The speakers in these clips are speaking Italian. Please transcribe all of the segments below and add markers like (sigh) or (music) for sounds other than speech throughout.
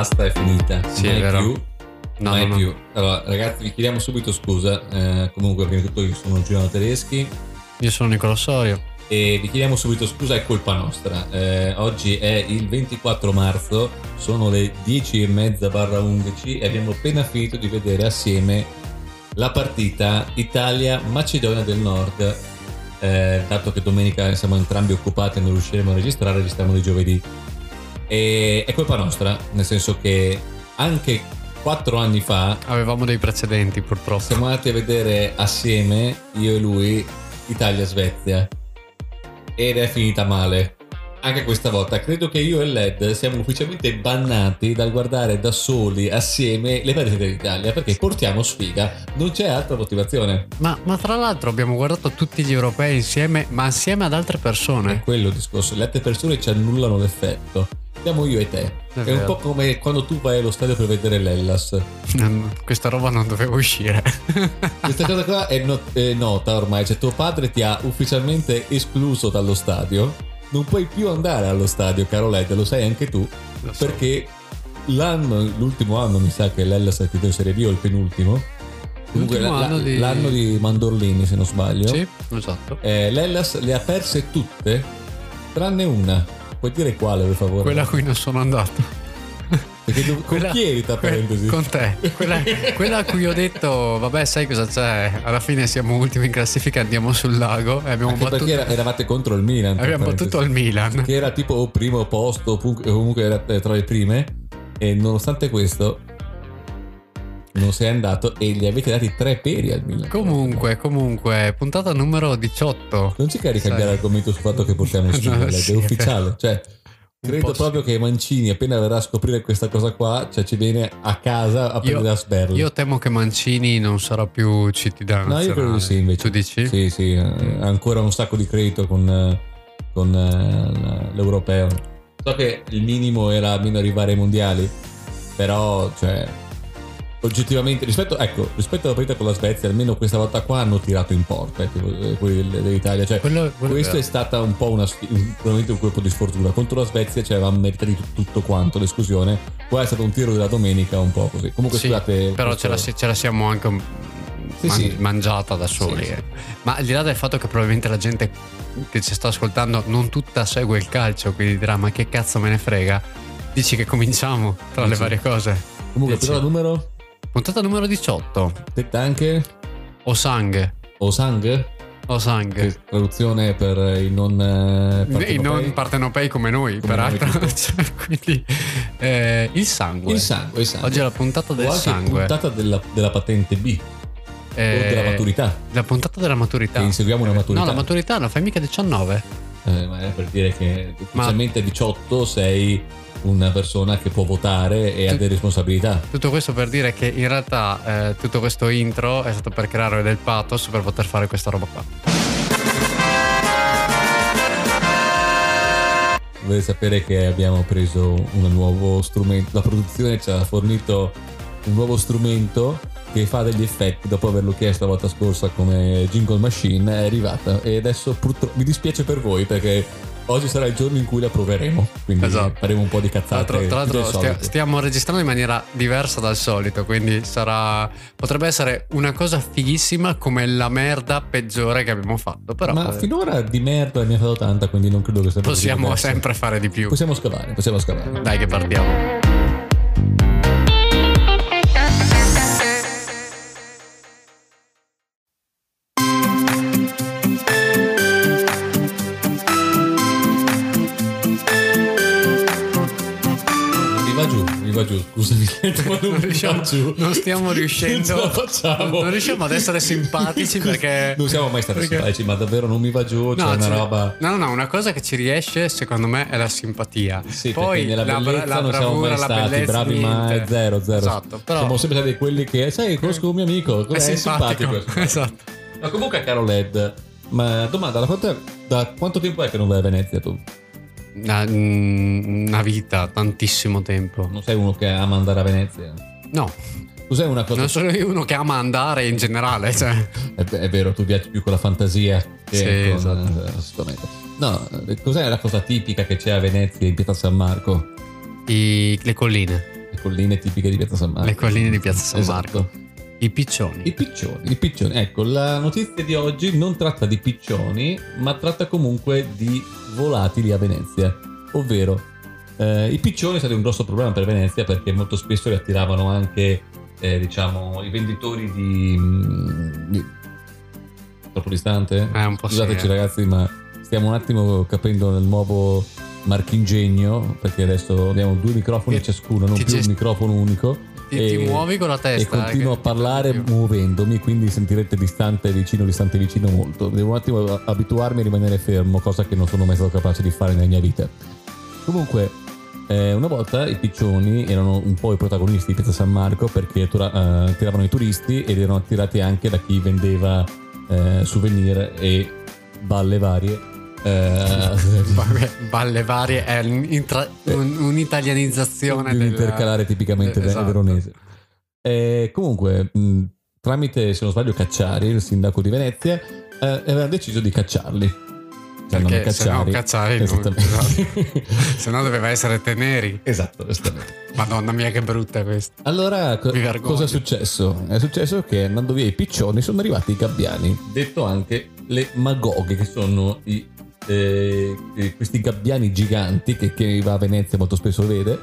basta, è finita. Sì, mai è vero. più. No, mai no, no. più. Allora, ragazzi, vi chiediamo subito scusa. eh, comunque, prima di tutto, io sono Giuliano Tedeschi. Io sono Nicola Sorio. E vi chiediamo subito scusa, è colpa nostra. Eh, oggi è il 24 marzo, sono le 10 e mezza barra 11 e abbiamo appena finito di vedere assieme la partita Italia-Macedonia del Nord. Eh, dato che domenica siamo entrambi occupati e non riusciremo a registrare, registriamo di giovedì. E è colpa nostra, nel senso che anche 4 anni fa Avevamo dei precedenti purtroppo. siamo andati a vedere assieme, io e lui, Italia-Svezia. Ed è finita male. Anche questa volta credo che io e Led siamo ufficialmente bannati dal guardare da soli assieme le partite d'Italia perché portiamo sfiga, non c'è altra motivazione. Ma, ma tra l'altro abbiamo guardato tutti gli europei insieme, ma assieme ad altre È persone. quello il discorso, le altre persone ci annullano l'effetto. Siamo io e te. È È, un po' come quando tu vai allo stadio per vedere l'Ellas. (laughs) Questa roba non doveva uscire. (laughs) Questa cosa qua è, no- è nota ormai, cioè tuo padre ti ha ufficialmente escluso dallo stadio. Non puoi più andare allo stadio, caro Led, lo sai anche tu, Lo so. perché l'anno, l'ultimo anno mi sa che l'Ellas è finito in Serie B o il penultimo. Comunque L'ultimo la- anno la- di- l'anno di Mandorlini, se non sbaglio. Sì, esatto. Eh, L'Ellas le ha perse tutte, tranne una. Puoi dire quale, per favore? Quella a cui non sono andato. Perché tu, con chi eri, tra parentesi? Con te. Quella, quella a cui ho detto, vabbè, sai cosa c'è? Alla fine siamo ultimi in classifica, andiamo sul lago e abbiamo Anche battuto, perché era- eravate contro il Milan. abbiamo battuto il Milan. che era tipo primo posto, comunque era eh, tra le prime, e nonostante questo non sei andato e gli avete dati tre peri al Milan. Comunque, comunque, puntata numero 18. Non ci cari cambiare argomento sul fatto che portiamo (laughs) sfiga, No, sì, è ufficiale. Cioè, credo po' sì. proprio che Mancini, appena verrà a scoprire questa cosa qua, cioè ci viene a casa a prendere a sberle. Io temo che Mancini non sarà più CT da no, io credo sì invece. Tu dici? Sì, sì, eh, ancora un sacco di credito con, eh, con eh, l'europeo. So che il minimo era almeno arrivare ai mondiali, però, cioè, oggettivamente, rispetto, ecco, rispetto alla partita con la Svezia, almeno questa volta qua hanno tirato in porta, eh, eh, quelli del- dell'Italia. Cioè, Quello- quello questo è stata un po' una sfi- un- probabilmente un colpo di sfortuna. Contro la Svezia ci avevamo meritato tutto quanto, l'esclusione. Qua è stato un tiro della domenica un po' così. Comunque Sì, scusate. però questo- ce la, ce la siamo anche un- Sì, man- sì. mangiata da soli. Eh. Ma al di là del fatto che probabilmente la gente che ci sta ascoltando non tutta segue il calcio, quindi dirà ma che cazzo me ne frega, dici che cominciamo tra le varie cose. Comunque, però numero? Puntata numero 18. Detta anche Osang. Osang? Osang. Che traduzione per i non eh, I partenopei? non partenopei come noi, Come peraltro. (laughs) Cioè, quindi, eh, il sangue. il sangue, il sangue. Oggi è la puntata o del anche sangue. puntata della, della patente B Eh, o della maturità. La puntata della maturità. Che inseguiamo una maturità. No, la maturità non fai mica 19. Eh, ma è per dire che ufficialmente a 18 sei una persona che può votare e ha delle responsabilità. Tutto questo per dire che in realtà eh, tutto questo intro è stato per creare del pathos per poter fare questa roba qua. Dovete sapere che abbiamo preso un nuovo strumento, la produzione ci ha fornito un nuovo strumento che fa degli effetti dopo averlo chiesto la volta scorsa come jingle machine è arrivata e adesso purtroppo mi dispiace per voi perché oggi sarà il giorno in cui la proveremo quindi Esatto. faremo un po' di cazzate tra l'altro stia- stiamo registrando in maniera diversa dal solito, quindi sarà potrebbe essere una cosa fighissima come la merda peggiore che abbiamo fatto, però ma eh, finora di merda ne ha fatto tanta quindi non credo che sia possiamo sempre fare di più. possiamo scavare possiamo scavare Dai che partiamo. Giù scusami ma non riusciamo- giù non stiamo riuscendo non facciamo non riusciamo ad essere simpatici perché non siamo mai stati perché- simpatici ma davvero non mi va giù c'è una ci- roba no, no, no, una cosa che ci riesce, secondo me, è la simpatia. Sì, Poi nella la, bellezza la non siamo mai stati bravi mai, niente. zero, zero. Esatto, però Siamo sempre stati quelli che, sai, conosco un mio amico, è è simpatico. simpatico. (laughs) esatto. Ma comunque, caro Led, ma domanda, da quanto, da quanto tempo è che non vai a Venezia tu? Una, mm, una vita, tantissimo tempo. Non sei uno che ama andare a Venezia? No, Tu sei una cosa... non sono io uno che ama andare in generale. (laughs) Cioè. È, è vero, tu viaggi più con la fantasia che Sì, con esatto. eh, assolutamente. No, eh, cos'è la cosa tipica che c'è a Venezia in Piazza San Marco? I- le colline. Le colline tipiche di Piazza San Marco. Le colline di Piazza San Esatto. Marco. I piccioni. I piccioni, i piccioni. Ecco, la notizia di oggi non tratta di piccioni, ma tratta comunque di volatili a Venezia. Ovvero, eh, i piccioni sono stati un grosso problema per Venezia perché molto spesso li attiravano anche, eh, diciamo, i venditori di... mm, di- Troppo distante? Eh, un po' sì, Scusateci eh. ragazzi, ma stiamo un attimo capendo nel nuovo marchingegno, perché adesso abbiamo due microfoni Ti- ciascuno, non più un gest- microfono unico. Ti, ti E- muovi con la e testa. continuo eh, a che- parlare muovendomi, quindi sentirete distante vicino, distante vicino molto. Devo un attimo abituarmi a rimanere fermo, cosa che non sono mai stato capace di fare nella mia vita. Comunque, eh, una volta i piccioni erano un po' i protagonisti di Piazza San Marco perché tura- eh, attiravano i turisti ed erano attirati anche da chi vendeva eh, souvenir e balle varie. Eh, Balle varie è un'intra- un- un'italianizzazione di un del- intercalare tipicamente eh, esatto. veronese. E comunque, mh, tramite, se non sbaglio, Cacciari, il sindaco di Venezia, eh, aveva deciso di cacciarli. Cioè, Perché se no Cacciari. Cacciari non- Esattamente. (laughs) Se no doveva essere Teneri. esatto. Madonna mia, che brutta questa. Allora, co- cosa è successo? È successo che andando via i piccioni sono arrivati i gabbiani, detto anche le magoghe, che sono i, eh, questi gabbiani giganti che, che va a Venezia molto spesso vede.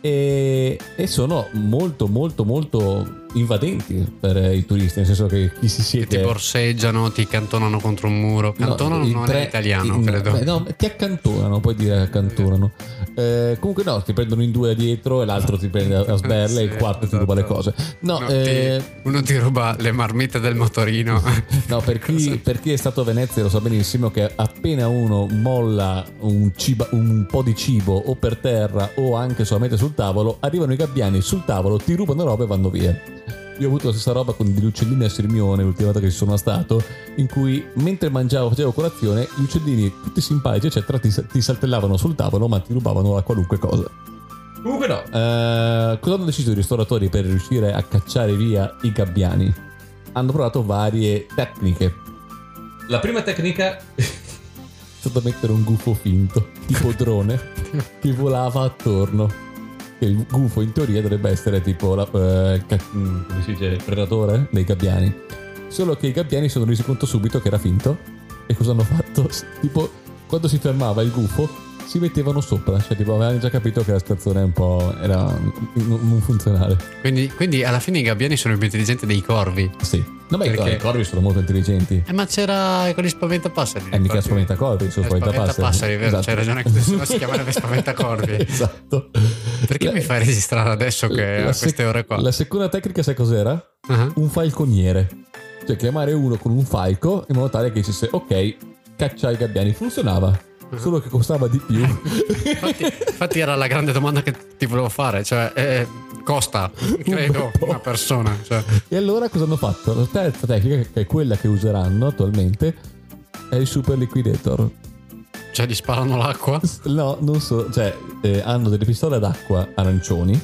E, e sono molto molto molto invadenti per i turisti nel senso che chi si Che siede ti borseggiano, ti cantonano contro un muro. No, Cantonano in non tre- è italiano, in- credo. no, ti accantonano, puoi dire accantonano. Eh, comunque no, ti prendono in due dietro e l'altro ti prende a sberle e il Sì, quarto ti ruba le esatto. cose. No, No, eh, ti- uno ti ruba le marmite del motorino. (laughs) no, per, chi, per chi è stato a Venezia lo sa benissimo che appena uno molla un, ciba- un po' di cibo o per terra o anche solamente sul tavolo, arrivano i gabbiani sul tavolo, ti rubano roba e vanno via. Io ho avuto la stessa roba con degli uccellini a Sirmione l'ultima volta che ci sono stato, in cui mentre mangiavo, facevo colazione, gli uccellini tutti simpatici, eccetera, ti, ti saltellavano sul tavolo ma ti rubavano la qualunque cosa. Comunque no, eh, cosa hanno deciso i ristoratori per riuscire a cacciare via i gabbiani? Hanno provato varie tecniche. La prima tecnica (laughs) è stata mettere un gufo finto, tipo drone, (laughs) che volava attorno. Che il gufo in teoria dovrebbe essere tipo la, eh, ca- mm, come si dice, predatore dei gabbiani. Solo che i gabbiani si sono resi conto subito che era finto. E cosa hanno fatto? Tipo, quando si fermava il gufo, si mettevano sopra. Cioè, tipo, avevano già capito che la situazione un po' era non funzionale. quindi, quindi alla fine i gabbiani sono più intelligenti dei corvi. Sì. No, beh, Perché? i corvi sono molto intelligenti. Eh, ma c'era quelli spaventapasseri. Eh, mica spaventacorvi, sono spaventapasseri. spaventapasseri, vero? Esatto. C'hai ragione che se no si chiamerebbe spaventacorvi. (laughs) esatto. Perché La- mi fai registrare adesso che a sec- queste ore qua? La seconda tecnica, sai cos'era? Ah. Un falconiere. Cioè, chiamare uno con un falco in modo tale che dicesse, ok, caccia i gabbiani. Funzionava. Solo che costava di più. (laughs) Infatti, infatti era la grande domanda che ti volevo fare, cioè eh, costa, (laughs) credo, po'. una persona. Cioè. e allora cosa hanno fatto? La terza tecnica, che è quella che useranno attualmente, è il super liquidator. Cioè, gli sparano l'acqua? No, non so, cioè eh, hanno delle pistole d'acqua arancioni.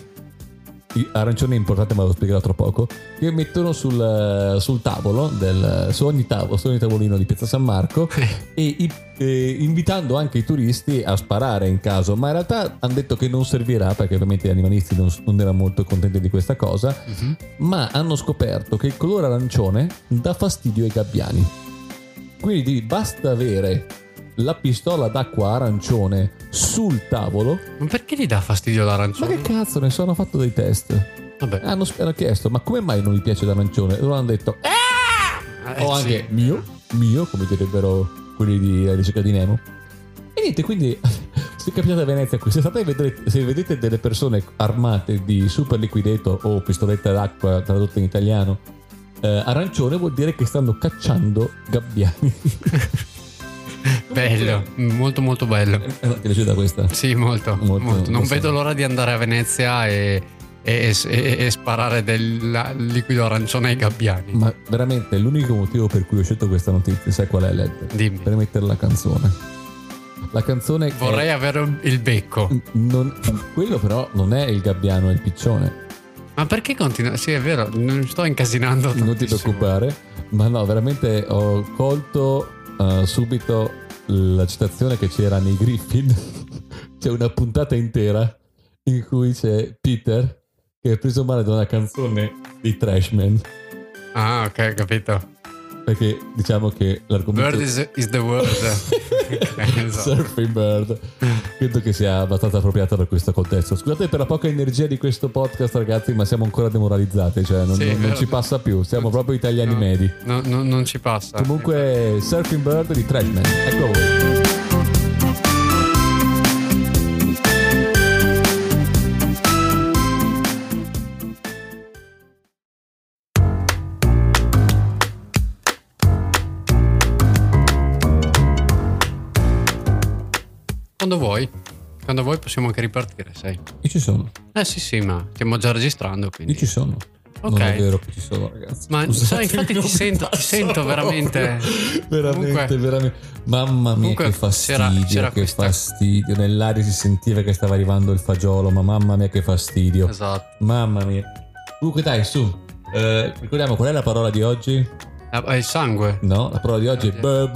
I- Arancione è importante, ma lo spiegherò tra poco. Che mettono sul, eh, sul tavolo, del, su, ogni tavolo, su ogni tavolino di Piazza San Marco, e i- eh, invitando anche i turisti a sparare in caso. Ma in realtà hanno detto che non servirà, perché ovviamente gli animalisti non, non erano molto contenti di questa cosa. Mhm. Ma hanno scoperto che il colore arancione dà fastidio ai gabbiani. Quindi basta avere la pistola d'acqua arancione sul tavolo. Ma perché gli dà fastidio Ma l'arancione? che cazzo, ne sono fatto dei test. Vabbè. Hanno, hanno chiesto, ma come mai non gli piace l'arancione? Loro hanno detto, Eh, o sì. anche mio, mio, come direbbero quelli di La ricerca di Nemo. E niente, quindi (laughs) se capitate a Venezia, se, vedere- se vedete delle persone armate di super liquidator o pistoletta d'acqua tradotta in italiano, eh, arancione vuol dire che stanno cacciando gabbiani. (laughs) Bello, molto molto bello. Eh, Ti è piaciuta questa? Sì, molto. Molto, molto. Non vedo l'ora di andare a Venezia e, e- e- e sparare del liquido arancione ai gabbiani. Ma veramente l'unico motivo per cui ho scelto questa notizia, sai qual è, Led? Dimmi. Per mettere la canzone. La canzone Vorrei avere il becco. non- quello però non è il gabbiano, è il piccione. Ma perché continua? Sì, è vero, non sto incasinando Non ti tantissimo. preoccupare. Ma no, veramente ho colto eh, subito la citazione che c'era nei Griffin. (laughs) C'è una puntata intera in cui c'è Peter che è preso male da una canzone di Trashman. Ah, ok, capito. Perché diciamo che l'argomento Bird is, is the word. (laughs) Esatto. Surfing Bird credo che sia abbastanza appropriata per questo contesto. Scusate per la poca energia di questo podcast, ragazzi, ma siamo ancora demoralizzati, cioè non, Sì, non- non ci passa più, siamo proprio italiani No, medi. no, no, non ci passa. Comunque, Surfing Bird di Trashman, ecco voi. Vuoi. Quando vuoi possiamo anche ripartire, sai. Io ci sono, Eh sì, sì, ma stiamo già registrando, io quindi. ci sono. Ok. Non è vero che ci sono, ragazzi. Ma, sai, infatti ti sento- ti sento veramente-. Veramente, Comunque- veramente. Mamma mia, che fastidio, c'era- c'era che questa- fastidio. Nell'aria si sentiva che stava arrivando il fagiolo, ma mamma mia, che fastidio. Esatto. Mamma mia. Comunque, dai, su. Eh, ricordiamo qual è la parola di oggi? Ah, il sangue. No, la parola di oggi è. beh.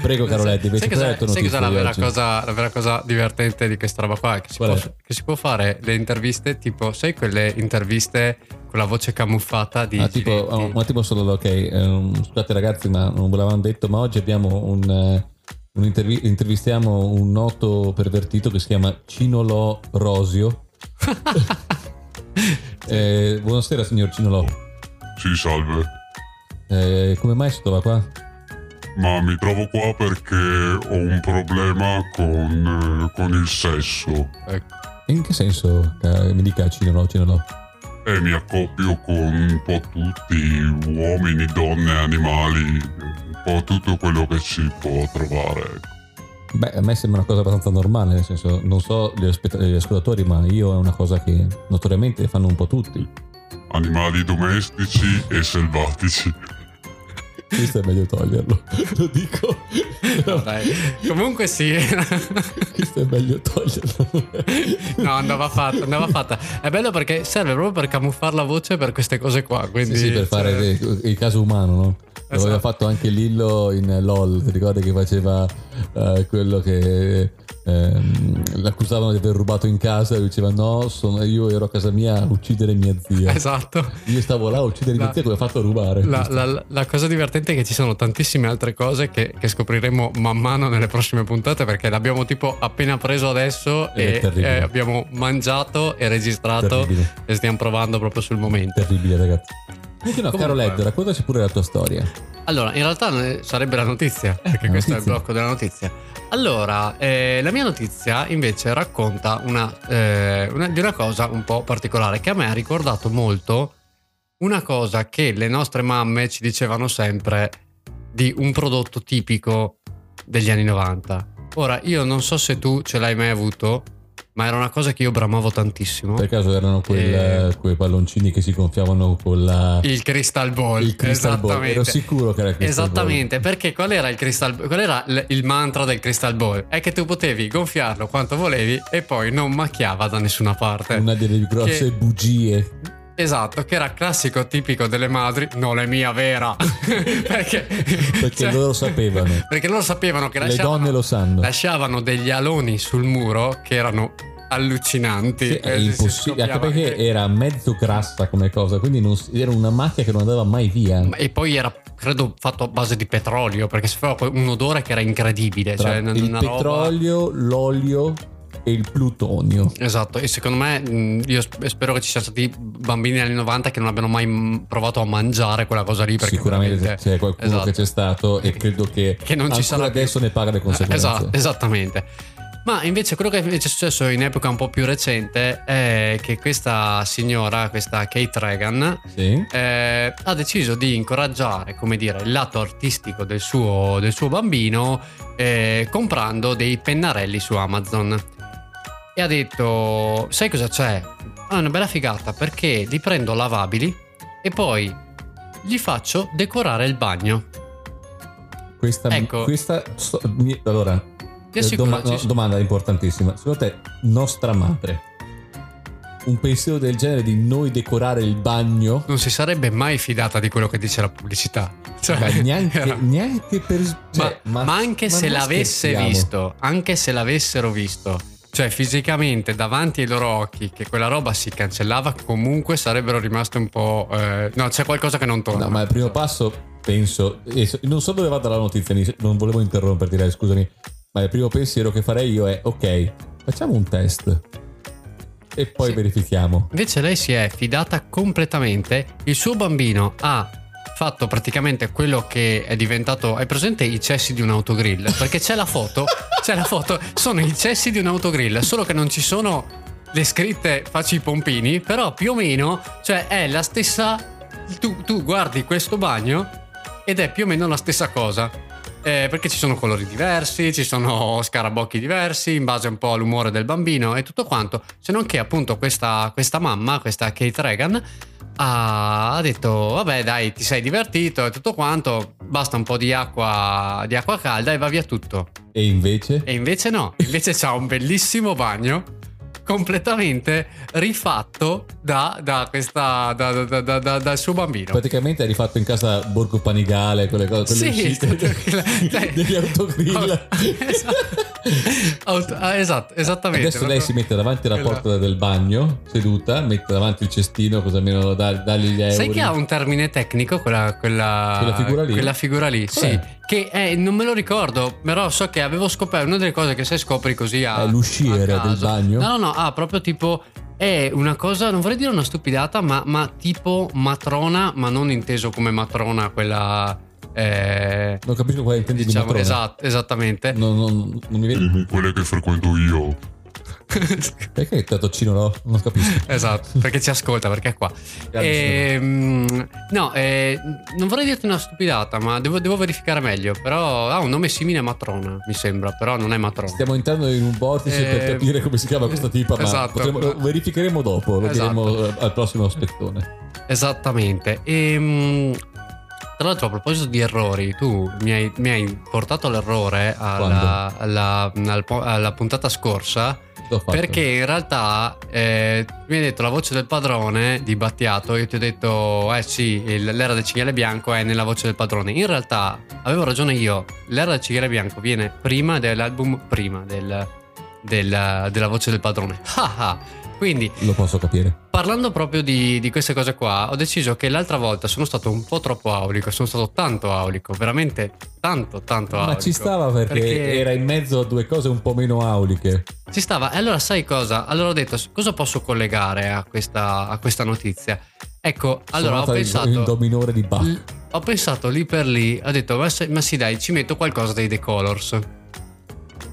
Prego, Caroletti, sai sai notizia cos'è la vera, cosa, la vera cosa divertente di questa roba qua? Che si, può, che si può fare le interviste tipo, sai quelle interviste con la voce camuffata di Ah, tipo, oh, un attimo solo, ok. ehm, scusate ragazzi, ma non ve l'avevamo detto, ma oggi abbiamo un, eh, un intervi- intervistiamo un noto pervertito che si chiama Cinolo Rosio. Eh, buonasera signor Cinolo. Sì, salve. Eh, come mai si trova qua? Ma mi trovo qua perché ho un problema con, eh, con il sesso Ecco. In che senso? Eh, mi dica Cinolo, Cinolo. e mi accoppio con un po' tutti, uomini, donne, animali, un po' tutto quello che si può trovare. Beh, a me sembra una cosa abbastanza normale, nel senso, non so gli, aspet- gli ascoltatori, ma io è una cosa che notoriamente fanno un po' tutti. Animali domestici e selvatici. Questo è meglio toglierlo, (laughs) lo dico. No, dai. Comunque sì. Questo è meglio toglierlo. no, andava fatta, andava fatta. È bello perché serve proprio per camuffare la voce per queste cose qua. Quindi, Sì, sì, per fare cioè, il, il caso umano, no? Esatto. Aveva fatto anche Lillo in LOL, ti ricordi che faceva eh, quello che ehm, l'accusavano di aver rubato in casa e lui diceva no, sono, io ero a casa mia a uccidere mia zia. Esatto. Io stavo là a uccidere mia La- zia come ha fatto a rubare. La, la- la cosa divertente è che ci sono tantissime altre cose che, che scopriremo man mano nelle prossime puntate perché l'abbiamo tipo appena preso adesso È e, e abbiamo mangiato e registrato Terribile. e stiamo provando proprio sul momento. Terribile, ragazzi. Comunque no, Comunque- caro Led, raccontaci pure la tua storia. Allora, in realtà eh, sarebbe la notizia, perché la questo è il notizia. blocco della notizia. Allora, eh, la mia notizia invece racconta una, eh, una- di una cosa un po' particolare che a me ha ricordato molto una cosa che le nostre mamme ci dicevano sempre di un prodotto tipico degli anni 90. Ora, io non so se tu ce l'hai mai avuto, ma era una cosa che io bramavo tantissimo. Per caso erano quel- Eh. quei palloncini che si gonfiavano con la, Il Crystal Ball. il crystal ball. Ero sicuro che era il crystal Esattamente, perché qual era il crystal qual era l- il mantra del crystal ball? È che tu potevi gonfiarlo quanto volevi e poi non macchiava da nessuna parte. ball. Una delle grosse Che- bugie. Esatto, che era classico tipico delle madri, non è mia vera. (laughs) perché Perché cioè, loro sapevano. Perché loro sapevano che Le lasciavano, donne lo sanno. lasciavano degli aloni sul muro che erano allucinanti. Sì, è Eh, si impossibile, anche scoppiava perché anche- era mezzo grassa come cosa, quindi non era una macchia che non andava mai via. E poi era, credo, fatto a base di petrolio, perché si faceva un odore che era incredibile. Tra cioè, il una roba- petrolio, l'olio e il plutonio. Esatto, e secondo me io sp- spero che ci siano stati bambini negli anni 90 che non abbiano mai provato a mangiare quella cosa lì. Perché Sicuramente veramente- c'è qualcuno esatto. che c'è stato e credo che, Che non ci sarà più. adesso ne paga le conseguenze. Esatto, esattamente. Ma invece quello che è successo in epoca un po' più recente è che questa signora, questa Kate Reagan, Sì. eh, ha deciso di incoraggiare, come dire, il lato artistico del suo, del suo bambino eh, comprando dei pennarelli su Amazon. E ha detto, sai cosa c'è? Ah, una bella figata perché li prendo lavabili e poi gli faccio decorare il bagno. Questa, Ecco. questa so- allora, doma- no, domanda importantissima. Secondo te, nostra madre, un pensiero del genere di noi decorare il bagno? non si sarebbe mai fidata di quello che dice la pubblicità. Cioè, Ma neanche, (laughs) neanche per... cioè, ma, ma anche ma se l'avesse visto, anche se l'avessero visto, cioè fisicamente davanti ai loro occhi, che quella roba si cancellava, comunque sarebbero rimaste un po'. eh, no, c'è qualcosa che non torna. No, ma il primo passo, penso, so- non so dove vada la notizia, non volevo interromperti, dai, scusami, ma il primo pensiero che farei io è, ok, facciamo un test e poi Sì. verifichiamo. Invece lei si è fidata completamente. Il suo bambino ha fatto praticamente quello che è diventato. Hai presente i cessi di un autogrill? Perché c'è la foto. (laughs) c'è la foto. Sono i cessi di un autogrill, solo che non ci sono le scritte facci i pompini. Però più o meno, cioè è la stessa. Tu, tu guardi questo bagno ed è più o meno la stessa cosa. Eh, perché ci sono colori diversi, ci sono scarabocchi diversi in base un po' all'umore del bambino e tutto quanto. Se non che appunto questa, questa mamma, questa Kate Reagan, ha, detto vabbè dai ti sei divertito e tutto quanto, basta un po' di acqua, di acqua calda e va via tutto. E invece? E invece no, invece c'ha un bellissimo bagno completamente rifatto da, da questa, da- da- da- da- dal suo bambino. Praticamente hai rifatto in casa Borgo Panigale, quelle cose, quelle Sì, uscite (laughs) cioè- (laughs) degli autogrill. (laughs) esatto, ah, esatto, esattamente. Adesso lei si mette davanti alla porta del bagno, seduta, mette davanti il cestino, così almeno da- dagli gli euro. Sai che ha un termine tecnico quella, quella, Quella figura lì? Quella figura lì, Qual è? sì. Che è, non me lo ricordo, però so che avevo scoperto una delle cose che se scopri così a. È l'usciere a del bagno? No, no, no, ah, proprio tipo. È una cosa, non vorrei dire una stupidata, ma, ma tipo matrona, ma non inteso come matrona quella. eh, Non capisco quale intendi diciamo, di matrona. esatto, esattamente. Non, non- non mi viene... Eh, Quelle che frequento io. (laughs) Perché il tatoccino no? Non capisco. Esatto, perché ci ascolta, perché è qua. Ehm, no, eh, non vorrei dirti una stupidata, ma devo, devo verificare meglio. Però ha un nome simile a Matrona, mi sembra, però non è Matrona. Stiamo entrando in un vortice Eh, per capire come si chiama questa tipa, ma esatto. potremo- lo verificheremo dopo, lo Esatto. diremo eh, al prossimo aspettone. Esattamente. Ehm, tra l'altro, a proposito di errori, tu mi hai, mi hai portato all'errore alla, alla- al po- alla puntata scorsa. Perché in realtà eh, mi hai detto la voce del padrone di Battiato, io ti ho detto eh sì, il- l'era del cinghiale bianco è nella voce del padrone. In realtà avevo ragione io, l'era del cinghiale bianco viene prima dell'album, prima del- del- della voce del padrone. (laughs) Ah, ah. Quindi Lo posso capire. Parlando proprio di, di queste cose qua, ho deciso che l'altra volta sono stato un po' troppo aulico, sono stato tanto aulico, veramente tanto, tanto aulico. Ma ci stava perché, era in mezzo a due cose un po' meno auliche. Ci stava. E allora sai cosa? Allora ho detto, cosa posso collegare a questa, a questa notizia? Ecco, allora ho il- pensato... il dominore di Bach. l- ho pensato lì per lì, ho detto, ma, se- ma sì dai, ci metto qualcosa dei The Colors.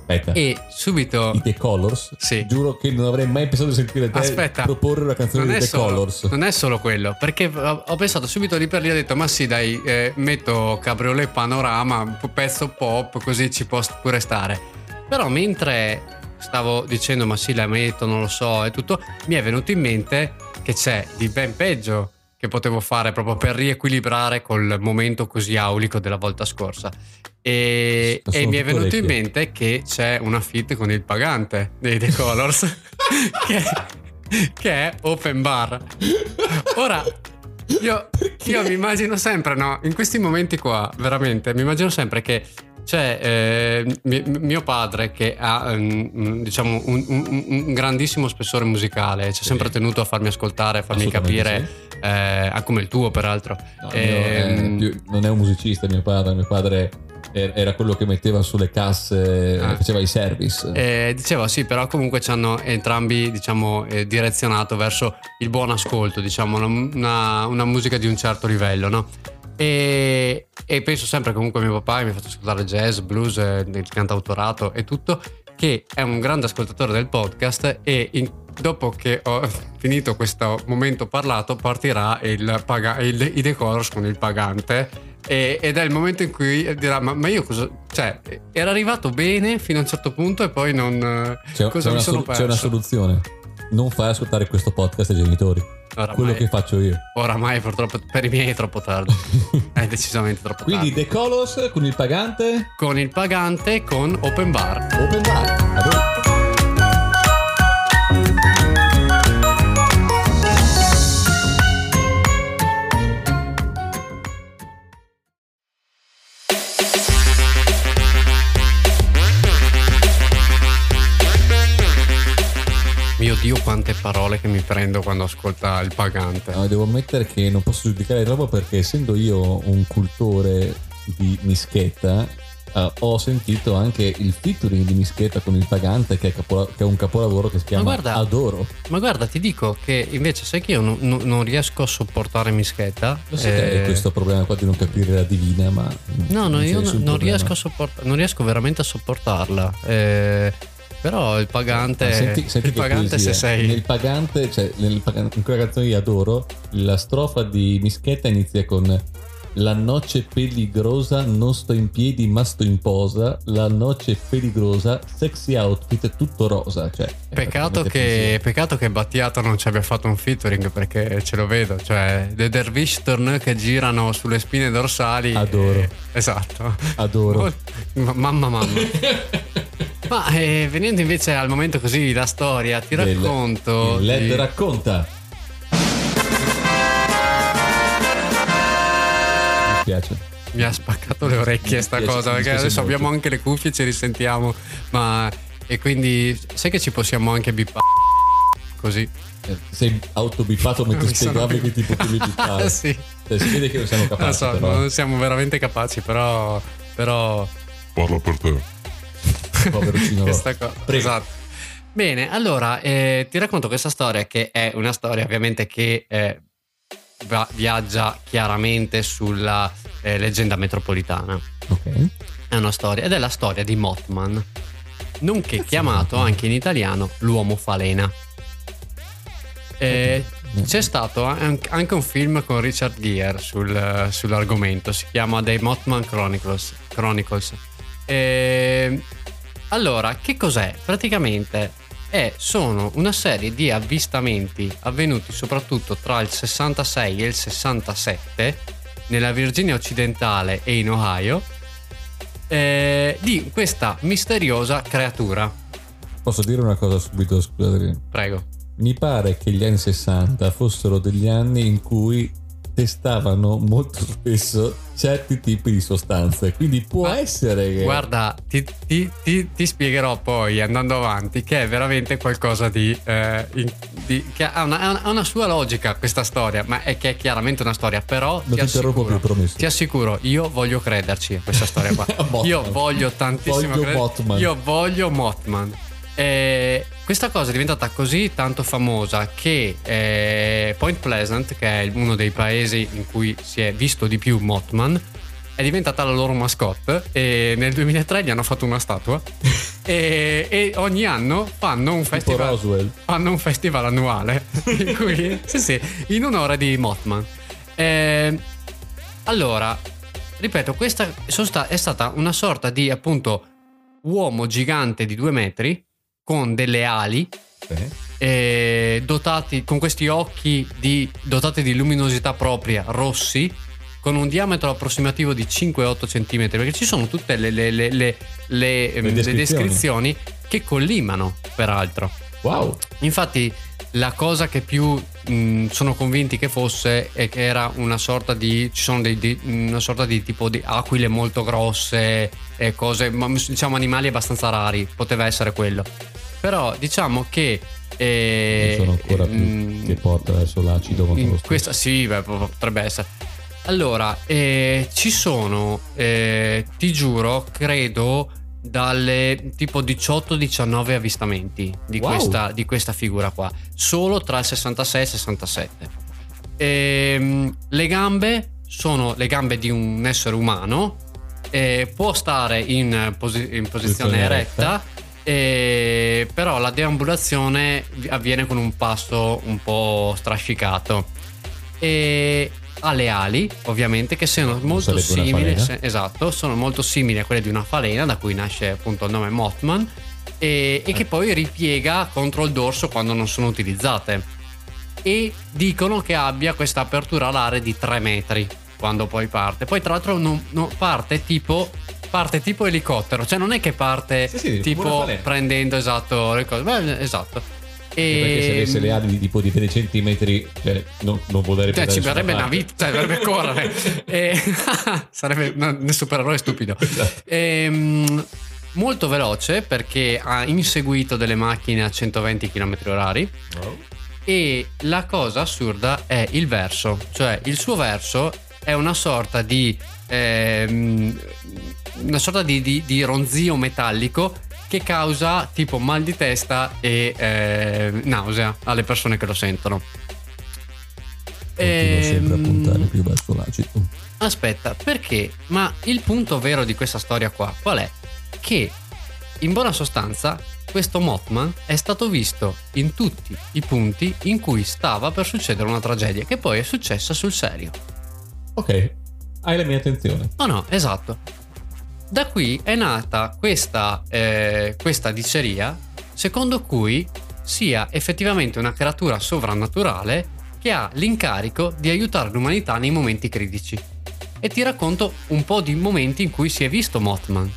Aspetta. E subito... I The Colors. Sì. Giuro che non avrei mai pensato di sentire te Aspetta, proporre una canzone non di The solo, Colors. non è solo quello, perché ho pensato subito lì per lì, ho detto ma sì dai, eh, metto Cabriolet Panorama, un pezzo pop, così ci può pure stare. Però mentre stavo dicendo ma sì la metto, non lo so e tutto, mi è venuto in mente che c'è di ben peggio che potevo fare proprio per riequilibrare col momento così aulico della volta scorsa. E, e mi è venuto in mente che c'è una fit con il pagante dei The Colors (laughs) che, che è Open Bar. Ora, io, io mi immagino sempre, no? In questi momenti qua, veramente, mi immagino sempre che c'è eh, mi- mio padre che ha mm, diciamo un, un- un grandissimo spessore musicale, ci ha sempre tenuto a farmi ascoltare, a farmi capire, eh, ah, come il tuo peraltro. No, il mio più- non è un musicista mio padre, mio padre er- era quello che metteva sulle casse, Ah. faceva i service. Eh, dicevo sì, però comunque ci hanno entrambi diciamo, eh, direzionato verso il buon ascolto, diciamo, una- una musica di un certo livello, no? E, e penso sempre comunque a mio papà, che mi ha fatto ascoltare jazz, blues, eh, il cantautorato e tutto, che è un grande ascoltatore del podcast e in- dopo che ho (laughs) finito questo momento parlato partirà il, paga- il- i Decoros con il pagante e- ed è il momento in cui dirà ma, ma io cosa cioè era arrivato bene fino a un certo punto e poi non C'è, cosa c'è mi sono sol- perso c'è una soluzione. Non fai ascoltare questo podcast ai genitori. Oramai- Quello che faccio io. oramai purtroppo per i miei è troppo tardi. (laughs) È decisamente troppo Quindi tardi. The Colors con il pagante? Con il pagante con open bar. Open Bar. A voi. tante parole che mi prendo quando ascolta il pagante. No, devo ammettere che non posso giudicare troppo perché essendo io un cultore di mischetta Uh, ho sentito anche il featuring di Mischetta con il pagante che è, capola- che è un capolavoro che si chiama guarda, Adoro. Ma guarda, ti dico che invece sai che io non, non, non riesco a sopportare Mischetta. Lo sai eh... che questo problema qua di non capire la divina, ma... No, no, io non riesco, a sopport- non riesco veramente a sopportarla. Eh, però il pagante, ah, senti, senti il pagante se sei nel pagante, cioè nel pagante, in quella canzone di Adoro, la strofa di Mischetta inizia con la noce peligrosa, non sto in piedi ma sto in posa. La noce peligrosa, sexy outfit, tutto rosa. Cioè, peccato, che, peccato che Battiato non ci abbia fatto un featuring perché ce lo vedo. Cioè, The Dervish Turn che girano sulle spine dorsali. Adoro. E, esatto. Adoro. mamma, mamma. (laughs) ma eh, venendo invece al momento così la storia, ti Del, racconto. Il LED di... racconta. piace. Mi ha spaccato le orecchie sta cosa, perché adesso molto. abbiamo anche le cuffie, ci risentiamo, ma... E quindi sai che ci possiamo anche bippare così. Eh, sei autobippato mentre spiegavi che tipo (laughs) di bippare. sì. Cioè, si vede che non siamo capaci. Non so, però. non siamo veramente capaci, però... però... Parla per te. (laughs) Povero Questa cosa. Prego. Esatto. Bene, allora eh, ti racconto questa storia che è una storia ovviamente che eh, viaggia chiaramente sulla eh, leggenda metropolitana. Ok. È una storia, ed è la storia di Mothman, nonché chiamato anche in italiano l'uomo falena. Eh, c'è stato anche un film con Richard Gere sul, sull'argomento, si chiama The Mothman Chronicles. Chronicles. Eh, allora, che cos'è? Praticamente e sono una serie di avvistamenti avvenuti soprattutto tra il 66 e il 67 nella Virginia occidentale e in Ohio eh, di questa misteriosa creatura. Posso dire una cosa subito, scusate? Prego. Mi pare che gli anni 60 fossero degli anni in cui testavano molto spesso certi tipi di sostanze. Quindi può Ma essere che. Guarda, ti, ti, ti, ti, spiegherò poi andando avanti che è veramente qualcosa di. Eh, di che ha una, ha una, sua logica questa storia, ma è che è chiaramente una storia. Però. Non ti, interrompo più, promesso. Ti assicuro, io voglio crederci a questa storia qua. (laughs) io voglio tantissimo voglio Mothman. Io voglio Mothman. Eh, questa cosa è diventata così tanto famosa che eh, Point Pleasant, che è uno dei paesi in cui si è visto di più Mothman, è diventata la loro mascotte e nel 2003 gli hanno fatto una statua. (laughs) E, e, ogni anno fanno un festival fanno un festival annuale. (laughs) In cui sì, sì, in onore di Mothman. Eh, allora ripeto questa è stata una sorta di appunto uomo gigante di due metri con delle ali eh. dotati con questi occhi di, dotati di luminosità propria rossi con un diametro approssimativo di 5-8 cm perché ci sono tutte le, le, le, le descrizioni. descrizioni che collimano peraltro wow infatti la cosa che più mh, sono convinti che fosse è che era una sorta di ci sono dei, di, una sorta di tipo di aquile molto grosse e cose diciamo animali abbastanza rari poteva essere quello però diciamo che eh, sono ancora più mh, che porta verso l'acido questa sì beh, potrebbe essere. Allora eh, ci sono eh, ti giuro credo dalle tipo 18-19 avvistamenti di, wow. questa, di, questa, figura qua. Solo tra il 66 e il 67 ehm, le gambe sono le gambe di un essere umano eh, può stare in, posi- in posizione eretta e, però la deambulazione avviene con un passo un po' strascicato. E ha le ali ovviamente che sono molto simili se, esatto sono molto simili a quelle di una falena da cui nasce appunto il nome Mothman e, e che poi ripiega contro il dorso quando non sono utilizzate. E dicono che abbia questa apertura alare di 3 metri quando poi parte. Poi tra l'altro non, non parte tipo parte tipo elicottero, cioè non è che parte sì, sì, tipo prendendo esatto le cose. Beh, esatto. E... Perché se avesse le ali di tipo di 3 centimetri, cioè, non, non vorrebbe cioè, ci verrebbe una vita, cioè, dovrebbe correre. (laughs) e... (laughs) sarebbe un supereroe stupido. Esatto. E, ehm, molto veloce perché ha inseguito delle macchine a 120 km orari e la cosa assurda è il verso, cioè il suo verso è una sorta di ehm, una sorta di, di- di ronzio metallico che causa tipo mal di testa e eh, nausea alle persone che lo sentono. Continuo sempre a Ehm, puntare più verso l'acido. Aspetta, perché? Ma il punto vero di questa storia qua qual è? Che in buona sostanza questo Mothman è stato visto in tutti i punti in cui stava per succedere una tragedia, che poi è successa sul serio. Ok, hai la mia attenzione. Oh no, esatto. Da qui è nata questa, eh, questa diceria secondo cui sia effettivamente una creatura sovrannaturale che ha l'incarico di aiutare l'umanità nei momenti critici. E ti racconto un po' di momenti in cui si è visto Mothman.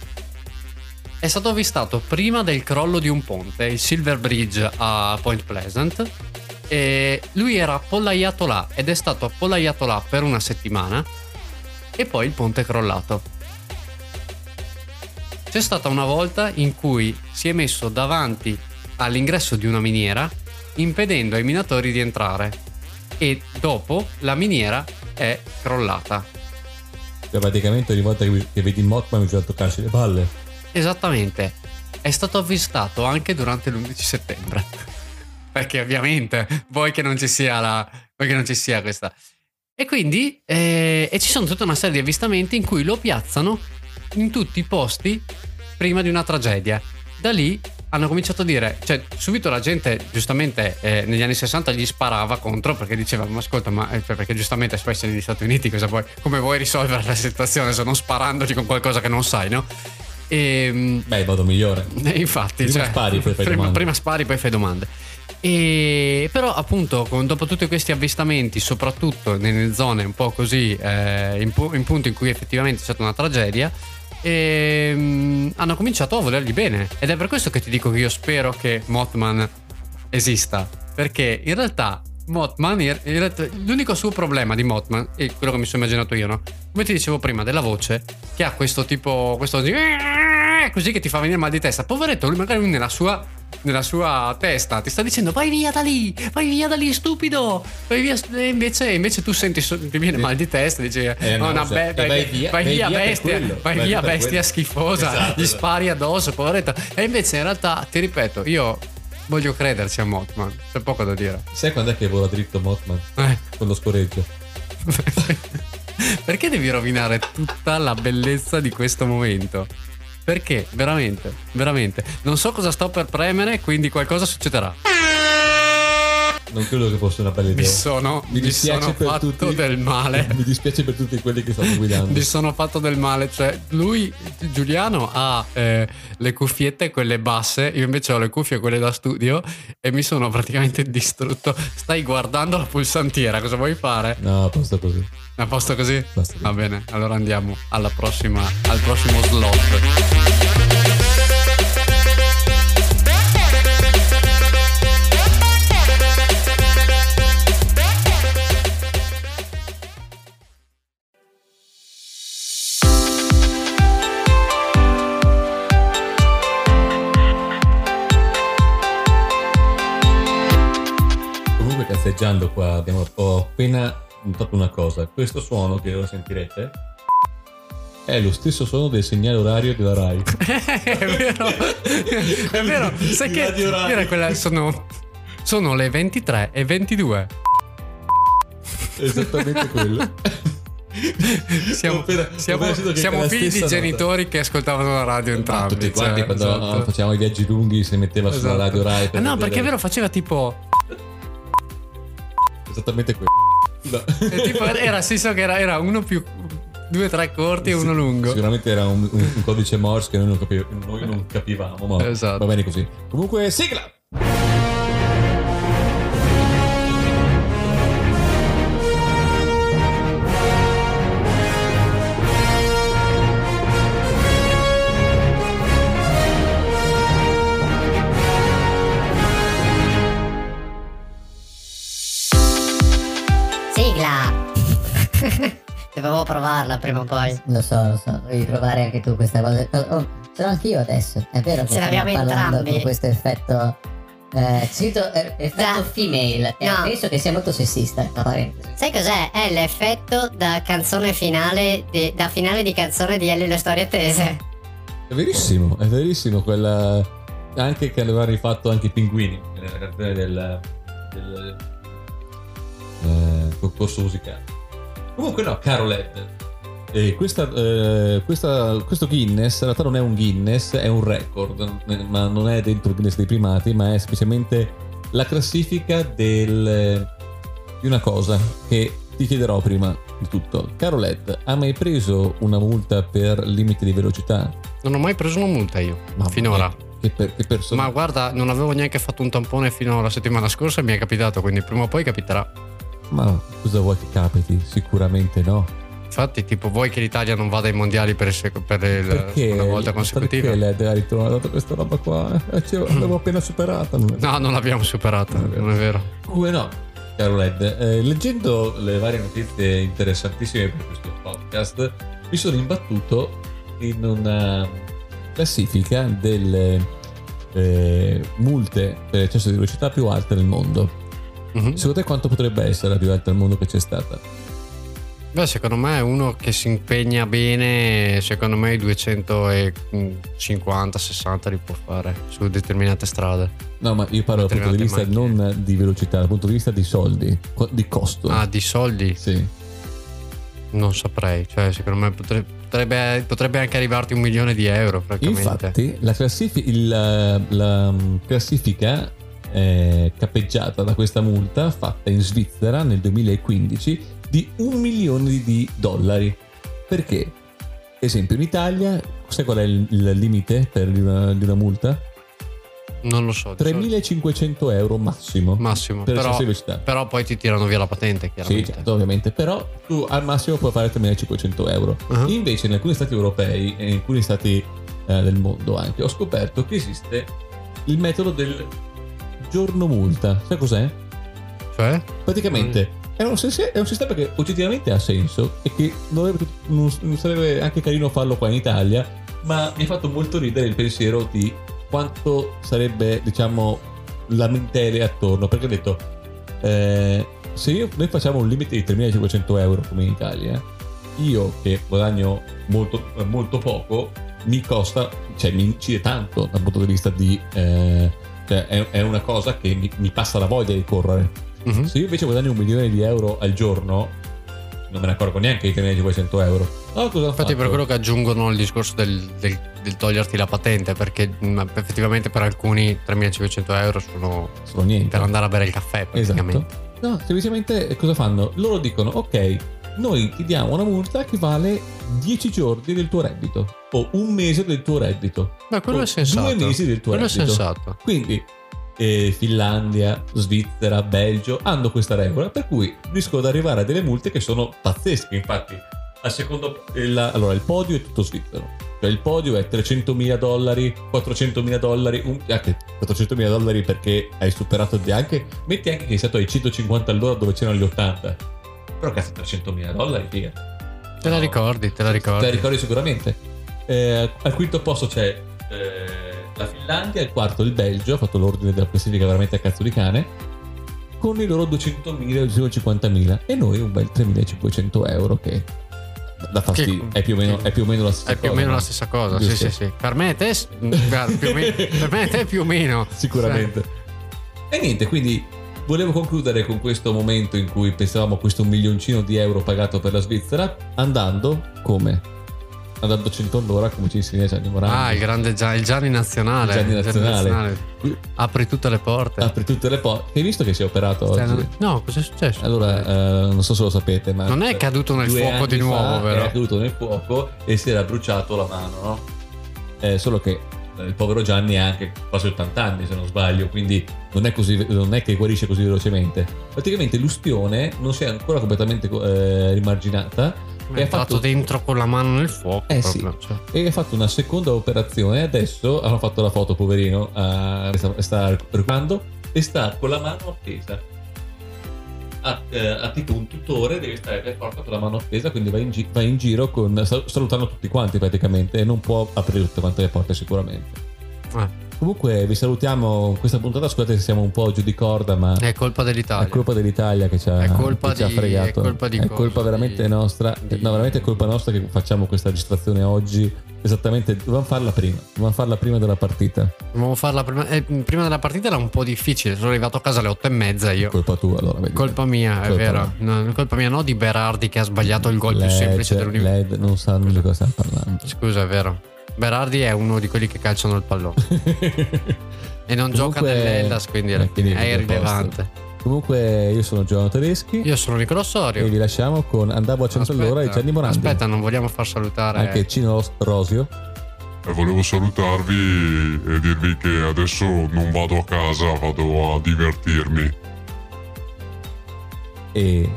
È stato avvistato prima del crollo di un ponte, il Silver Bridge a Point Pleasant. E lui era appollaiato là ed è stato appollaiato là per una settimana e poi il ponte è crollato. C'è stata una volta in cui si è messo davanti all'ingresso di una miniera impedendo ai minatori di entrare e dopo la miniera è crollata. Cioè, praticamente ogni volta che, vedi Mothman bisogna toccarsi le palle. Esattamente. È stato avvistato anche durante l'11 settembre. (laughs) Perché ovviamente vuoi che non ci sia la. vuoi che non ci sia questa. E quindi. eh, e ci sono tutta una serie di avvistamenti in cui lo piazzano in tutti i posti prima di una tragedia. Da lì hanno cominciato a dire, cioè subito la gente giustamente eh, negli anni 60 gli sparava contro perché diceva ma ascolta ma eh, cioè, perché giustamente sei negli Stati Uniti cosa vuoi, come vuoi risolvere la situazione se non sparandoti con qualcosa che non sai no? E, Beh, vado migliore. eh, (laughs) infatti, Prima cioè, spari, poi fai prima, domande. prima spari, poi fai domande. E, però, appunto, con- dopo tutti questi avvistamenti, soprattutto nelle zone un po' così, eh, in, in punti in cui effettivamente c'è stata una tragedia, ehm, hanno cominciato a volergli bene. Ed è per questo che ti dico che io spero che Mothman esista. Perché in realtà Mothman, in realtà, l'unico suo problema di Mothman, è quello che mi sono immaginato io, no? Come ti dicevo prima, della voce, che ha questo tipo, questo così che ti fa venire mal di testa. Poveretto, lui magari lui nella sua, nella sua testa ti sta dicendo vai via da lì, vai via da lì, stupido. Vai via, e invece, invece tu senti, ti viene mal di testa, dici, Eh, "Oh, no, cioè, be- vai, vai via- vai via bestia, vai vai via bestia quello. schifosa, Esatto, gli esatto. spari addosso, poveretto. E invece in realtà, ti ripeto, io voglio crederci a Mothman, c'è poco da dire. Sai quando è che vola dritto Mothman? Eh. Con lo scoreggio. (laughs) Perché devi rovinare tutta la bellezza di questo momento? Perché? Veramente, veramente. Non so cosa sto per premere, quindi qualcosa succederà. Non credo che fosse una bella idea. Mi sono, Mi mi sono fatto tutti. del male. (laughs) Mi dispiace per tutti quelli che stanno guidando. Mi sono fatto del male, cioè lui, Giuliano, ha eh, le cuffiette, quelle basse, io invece ho le cuffie, quelle da studio, e mi sono praticamente (laughs) distrutto. Stai guardando la pulsantiera, cosa vuoi fare? No, basta così. A posto così? Basta. Va bene, allora andiamo alla prossima, al prossimo slot. Qua abbiamo appena notato una cosa. Questo suono che ora sentirete è lo stesso suono del segnale orario della Rai. (laughs) è vero, è vero. Sai che era quella- sono, sono le 23 e 22. Esattamente quello. (laughs) Siamo, appena- siamo- siamo figli di genitori che ascoltavano la radio entrambi. Tutti quanti cioè, quando esatto. facevamo i viaggi lunghi si metteva sulla Esatto. radio Rai. Ah, per no, vedere- perché è vero, faceva tipo. Esattamente quello. No. tipo era, sì, so che era, era uno più. Due, tre corti e uno lungo. Sicuramente era un, un- un codice Morse che noi non, capi- noi non capivamo, ma Esatto. va bene così. Comunque! Sigla! Provarla prima o poi. Lo so, lo so, devi provare anche tu questa cosa. Oh, Ce l'ho anch'io adesso. È vero che Ce l'abbiamo stiamo parlando entrambi. con questo effetto. Eh, scritto eh, effetto Da- female. Eh, No. penso che sia molto sessista, tra parentesi. Sai cos'è? È l'effetto da canzone finale, di- da finale di canzone di Ellie le storie tese. È verissimo, è verissimo. Quella. Anche che aveva rifatto anche i pinguini nella canzone del. del eh, concorso musicale. Comunque, no, caro Led. eh, questa, eh, questa- questo Guinness in realtà non è un Guinness, è un record, eh, ma non è dentro il Guinness dei primati, ma è semplicemente la classifica del, di una cosa che ti chiederò prima di tutto. Caro Led, ha mai preso una multa per limite di velocità? Non ho mai preso una multa io, Mamma finora. mia, Che, per- che persona. Ma guarda, non avevo neanche fatto un tampone fino alla settimana scorsa e mi è capitato, quindi prima o poi capiterà. Ma cosa vuoi che capiti? Sicuramente no. Infatti, tipo, vuoi che l'Italia non vada ai mondiali per, per il- Perché? una volta consecutiva? Perché lei ha ritrovato questa roba qua? Ce l'avevo (clears throat) appena superata. Non è. No, non l'abbiamo superata, Non è vero. non è vero. Come no? Caro Led, eh, leggendo le varie notizie interessantissime per questo podcast, mi sono imbattuto in una classifica delle eh, multe per eccesso di velocità più alte nel mondo. Mhm. Secondo te quanto potrebbe essere alta al mondo che c'è stata? Beh, secondo me è uno che si impegna bene, secondo me i 250-60 li può fare su determinate strade. No, ma io parlo dal punto di vista Determinate non di velocità, dal punto di vista di soldi, di costo. Ah, di soldi? Sì. Non saprei, cioè secondo me potre- potrebbe, potrebbe anche arrivarti un milione di euro. Infatti, la, classifi- il- la, la, classifica è capeggiata da questa multa fatta in Svizzera nel 2015 di un milione di- dollari. Perché? Esempio, in Italia, sai qual è il, il limite per di una, di una multa? Non lo so. di soldi. 3.500 euro massimo. Massimo. per Però, però poi ti tirano via la patente, Sì, chiaramente. certo, ovviamente, però tu al massimo puoi fare 3.500 euro. Ah. Invece in alcuni stati europei e in alcuni stati eh, del mondo anche ho scoperto che esiste il metodo del giorno multa. Sai cos'è? Cioè? Praticamente è, un, è un sistema che oggettivamente ha senso e che non, dovrebbe- non- non sarebbe anche carino farlo qua in Italia, ma mi ha fatto molto ridere il pensiero di quanto sarebbe, diciamo, lamentele attorno. Perché ho detto, eh, se io- noi facciamo un limite di 3.500 euro come in Italia, io che guadagno molto, molto poco, mi costa, cioè mi incide tanto dal punto di vista di... eh, cioè è, è una cosa che mi, mi passa la voglia di correre. Mhm. Se io invece guadagno un milione di euro al giorno, non me ne accorgo neanche di 3.500 euro. Allora cosa ho Infatti, per quello che aggiungono il discorso del, del- del toglierti la patente, perché mh, effettivamente per alcuni 3.500 euro sono Sono niente. per andare a bere il caffè, praticamente. Esatto. No, semplicemente eh, cosa fanno? Loro dicono, ok, noi ti diamo una multa che vale 10 giorni del tuo reddito o un mese del tuo reddito. Beh, quello è sensato. Due mesi del tuo quello è reddito. sensato. Quindi eh, Finlandia, Svizzera, Belgio hanno questa regola per cui riescono ad arrivare a delle multe che sono pazzesche. Infatti, secondo il, allora, il podio è tutto svizzero. Cioè il podio è 300.000 dollari, 400.000 dollari, un, anche 400.000 dollari perché hai superato anche. Metti anche che sei stato ai 150 all'ora dove c'erano gli 80. Però cazzo 300.000 dollari, figa. Te la ricordi, te la ricordi. Te la ricordi sicuramente. Eh, al quinto posto c'è eh, la Finlandia, al quarto il Belgio, ha fatto l'ordine della classifica veramente a cazzo di cane, con i loro 200.000 e 250.000 e noi un bel 3.500 euro che da fastidio, Che- è, più o meno, che- è più o meno la stessa È più o cosa, meno no? la stessa cosa, sì, sì, sì. Per me te, guarda, più o meno, (laughs) per me te più o meno. Sicuramente. E niente, quindi volevo concludere con questo momento in cui pensavamo a questo milioncino di euro pagato per la Svizzera, andando come? Andando 100 all'ora come ci insegna Gianni Morandi. Ah, il grande Gia- il Gianni nazionale. Il Gianni nazionale. nazionale. Apri tutte le porte. Apri tutte le porte. Hai visto che si è operato Cioè, oggi? no, cosa è successo? Allora, eh, non so se lo sapete, ma Non è caduto nel fuoco di nuovo, vero? Era caduto nel fuoco e si era bruciato la mano, no? Eh, solo che il povero Gianni ha anche quasi 80 anni, se non sbaglio, quindi non è, così, non è che guarisce così velocemente. Praticamente l'ustione non si è ancora completamente eh, rimarginata È e ha fatto dentro con la mano nel fuoco. Eh sì. cioè. e ha fatto una seconda operazione adesso hanno fatto la foto poverino eh, sta, sta recuperando e sta con la mano appesa ha, eh, ha tipo un tutore, devi stare per forza con la mano appesa, quindi vai in, gi- vai in giro con, sal- salutando tutti quanti praticamente e non può aprire tutte quante le porte sicuramente. Eh, Comunque vi salutiamo in questa puntata, scusate se siamo un po' giù di corda, ma è colpa dell'Italia. è colpa dell'Italia che ci ha, È colpa che ci ha di- fregato. è colpa di cosa? colpa veramente Di- nostra. di- No, veramente è colpa nostra che facciamo questa registrazione oggi. Esattamente, dovevamo farla prima. Dovevamo farla prima della partita. Dovevamo farla prima, eh, prima della partita era un po' difficile. Sono arrivato a casa alle otto e mezza io. Colpa tua, allora. vedi. Colpa mia, è Colpa vero. No, colpa mia, no di Berardi che ha sbagliato il gol più Led, semplice dell'universo. Non sanno di cosa stiamo parlando. Scusa, è vero. Berardi è uno di quelli che calciano il pallone. (laughs) e non gioca Comunque- nell'Ellas, quindi alla eh, quindi è posto. irrilevante. Comunque, io sono Giovanni Tedeschi Io sono Nicolò e Sorio. vi lasciamo con Andavo a 100 all'ora di Gianni Morandi. aspetta, non vogliamo far salutare. Anche Cino Rosio. E volevo salutarvi e dirvi che adesso non vado a casa, vado a divertirmi. E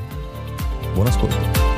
buon ascolto.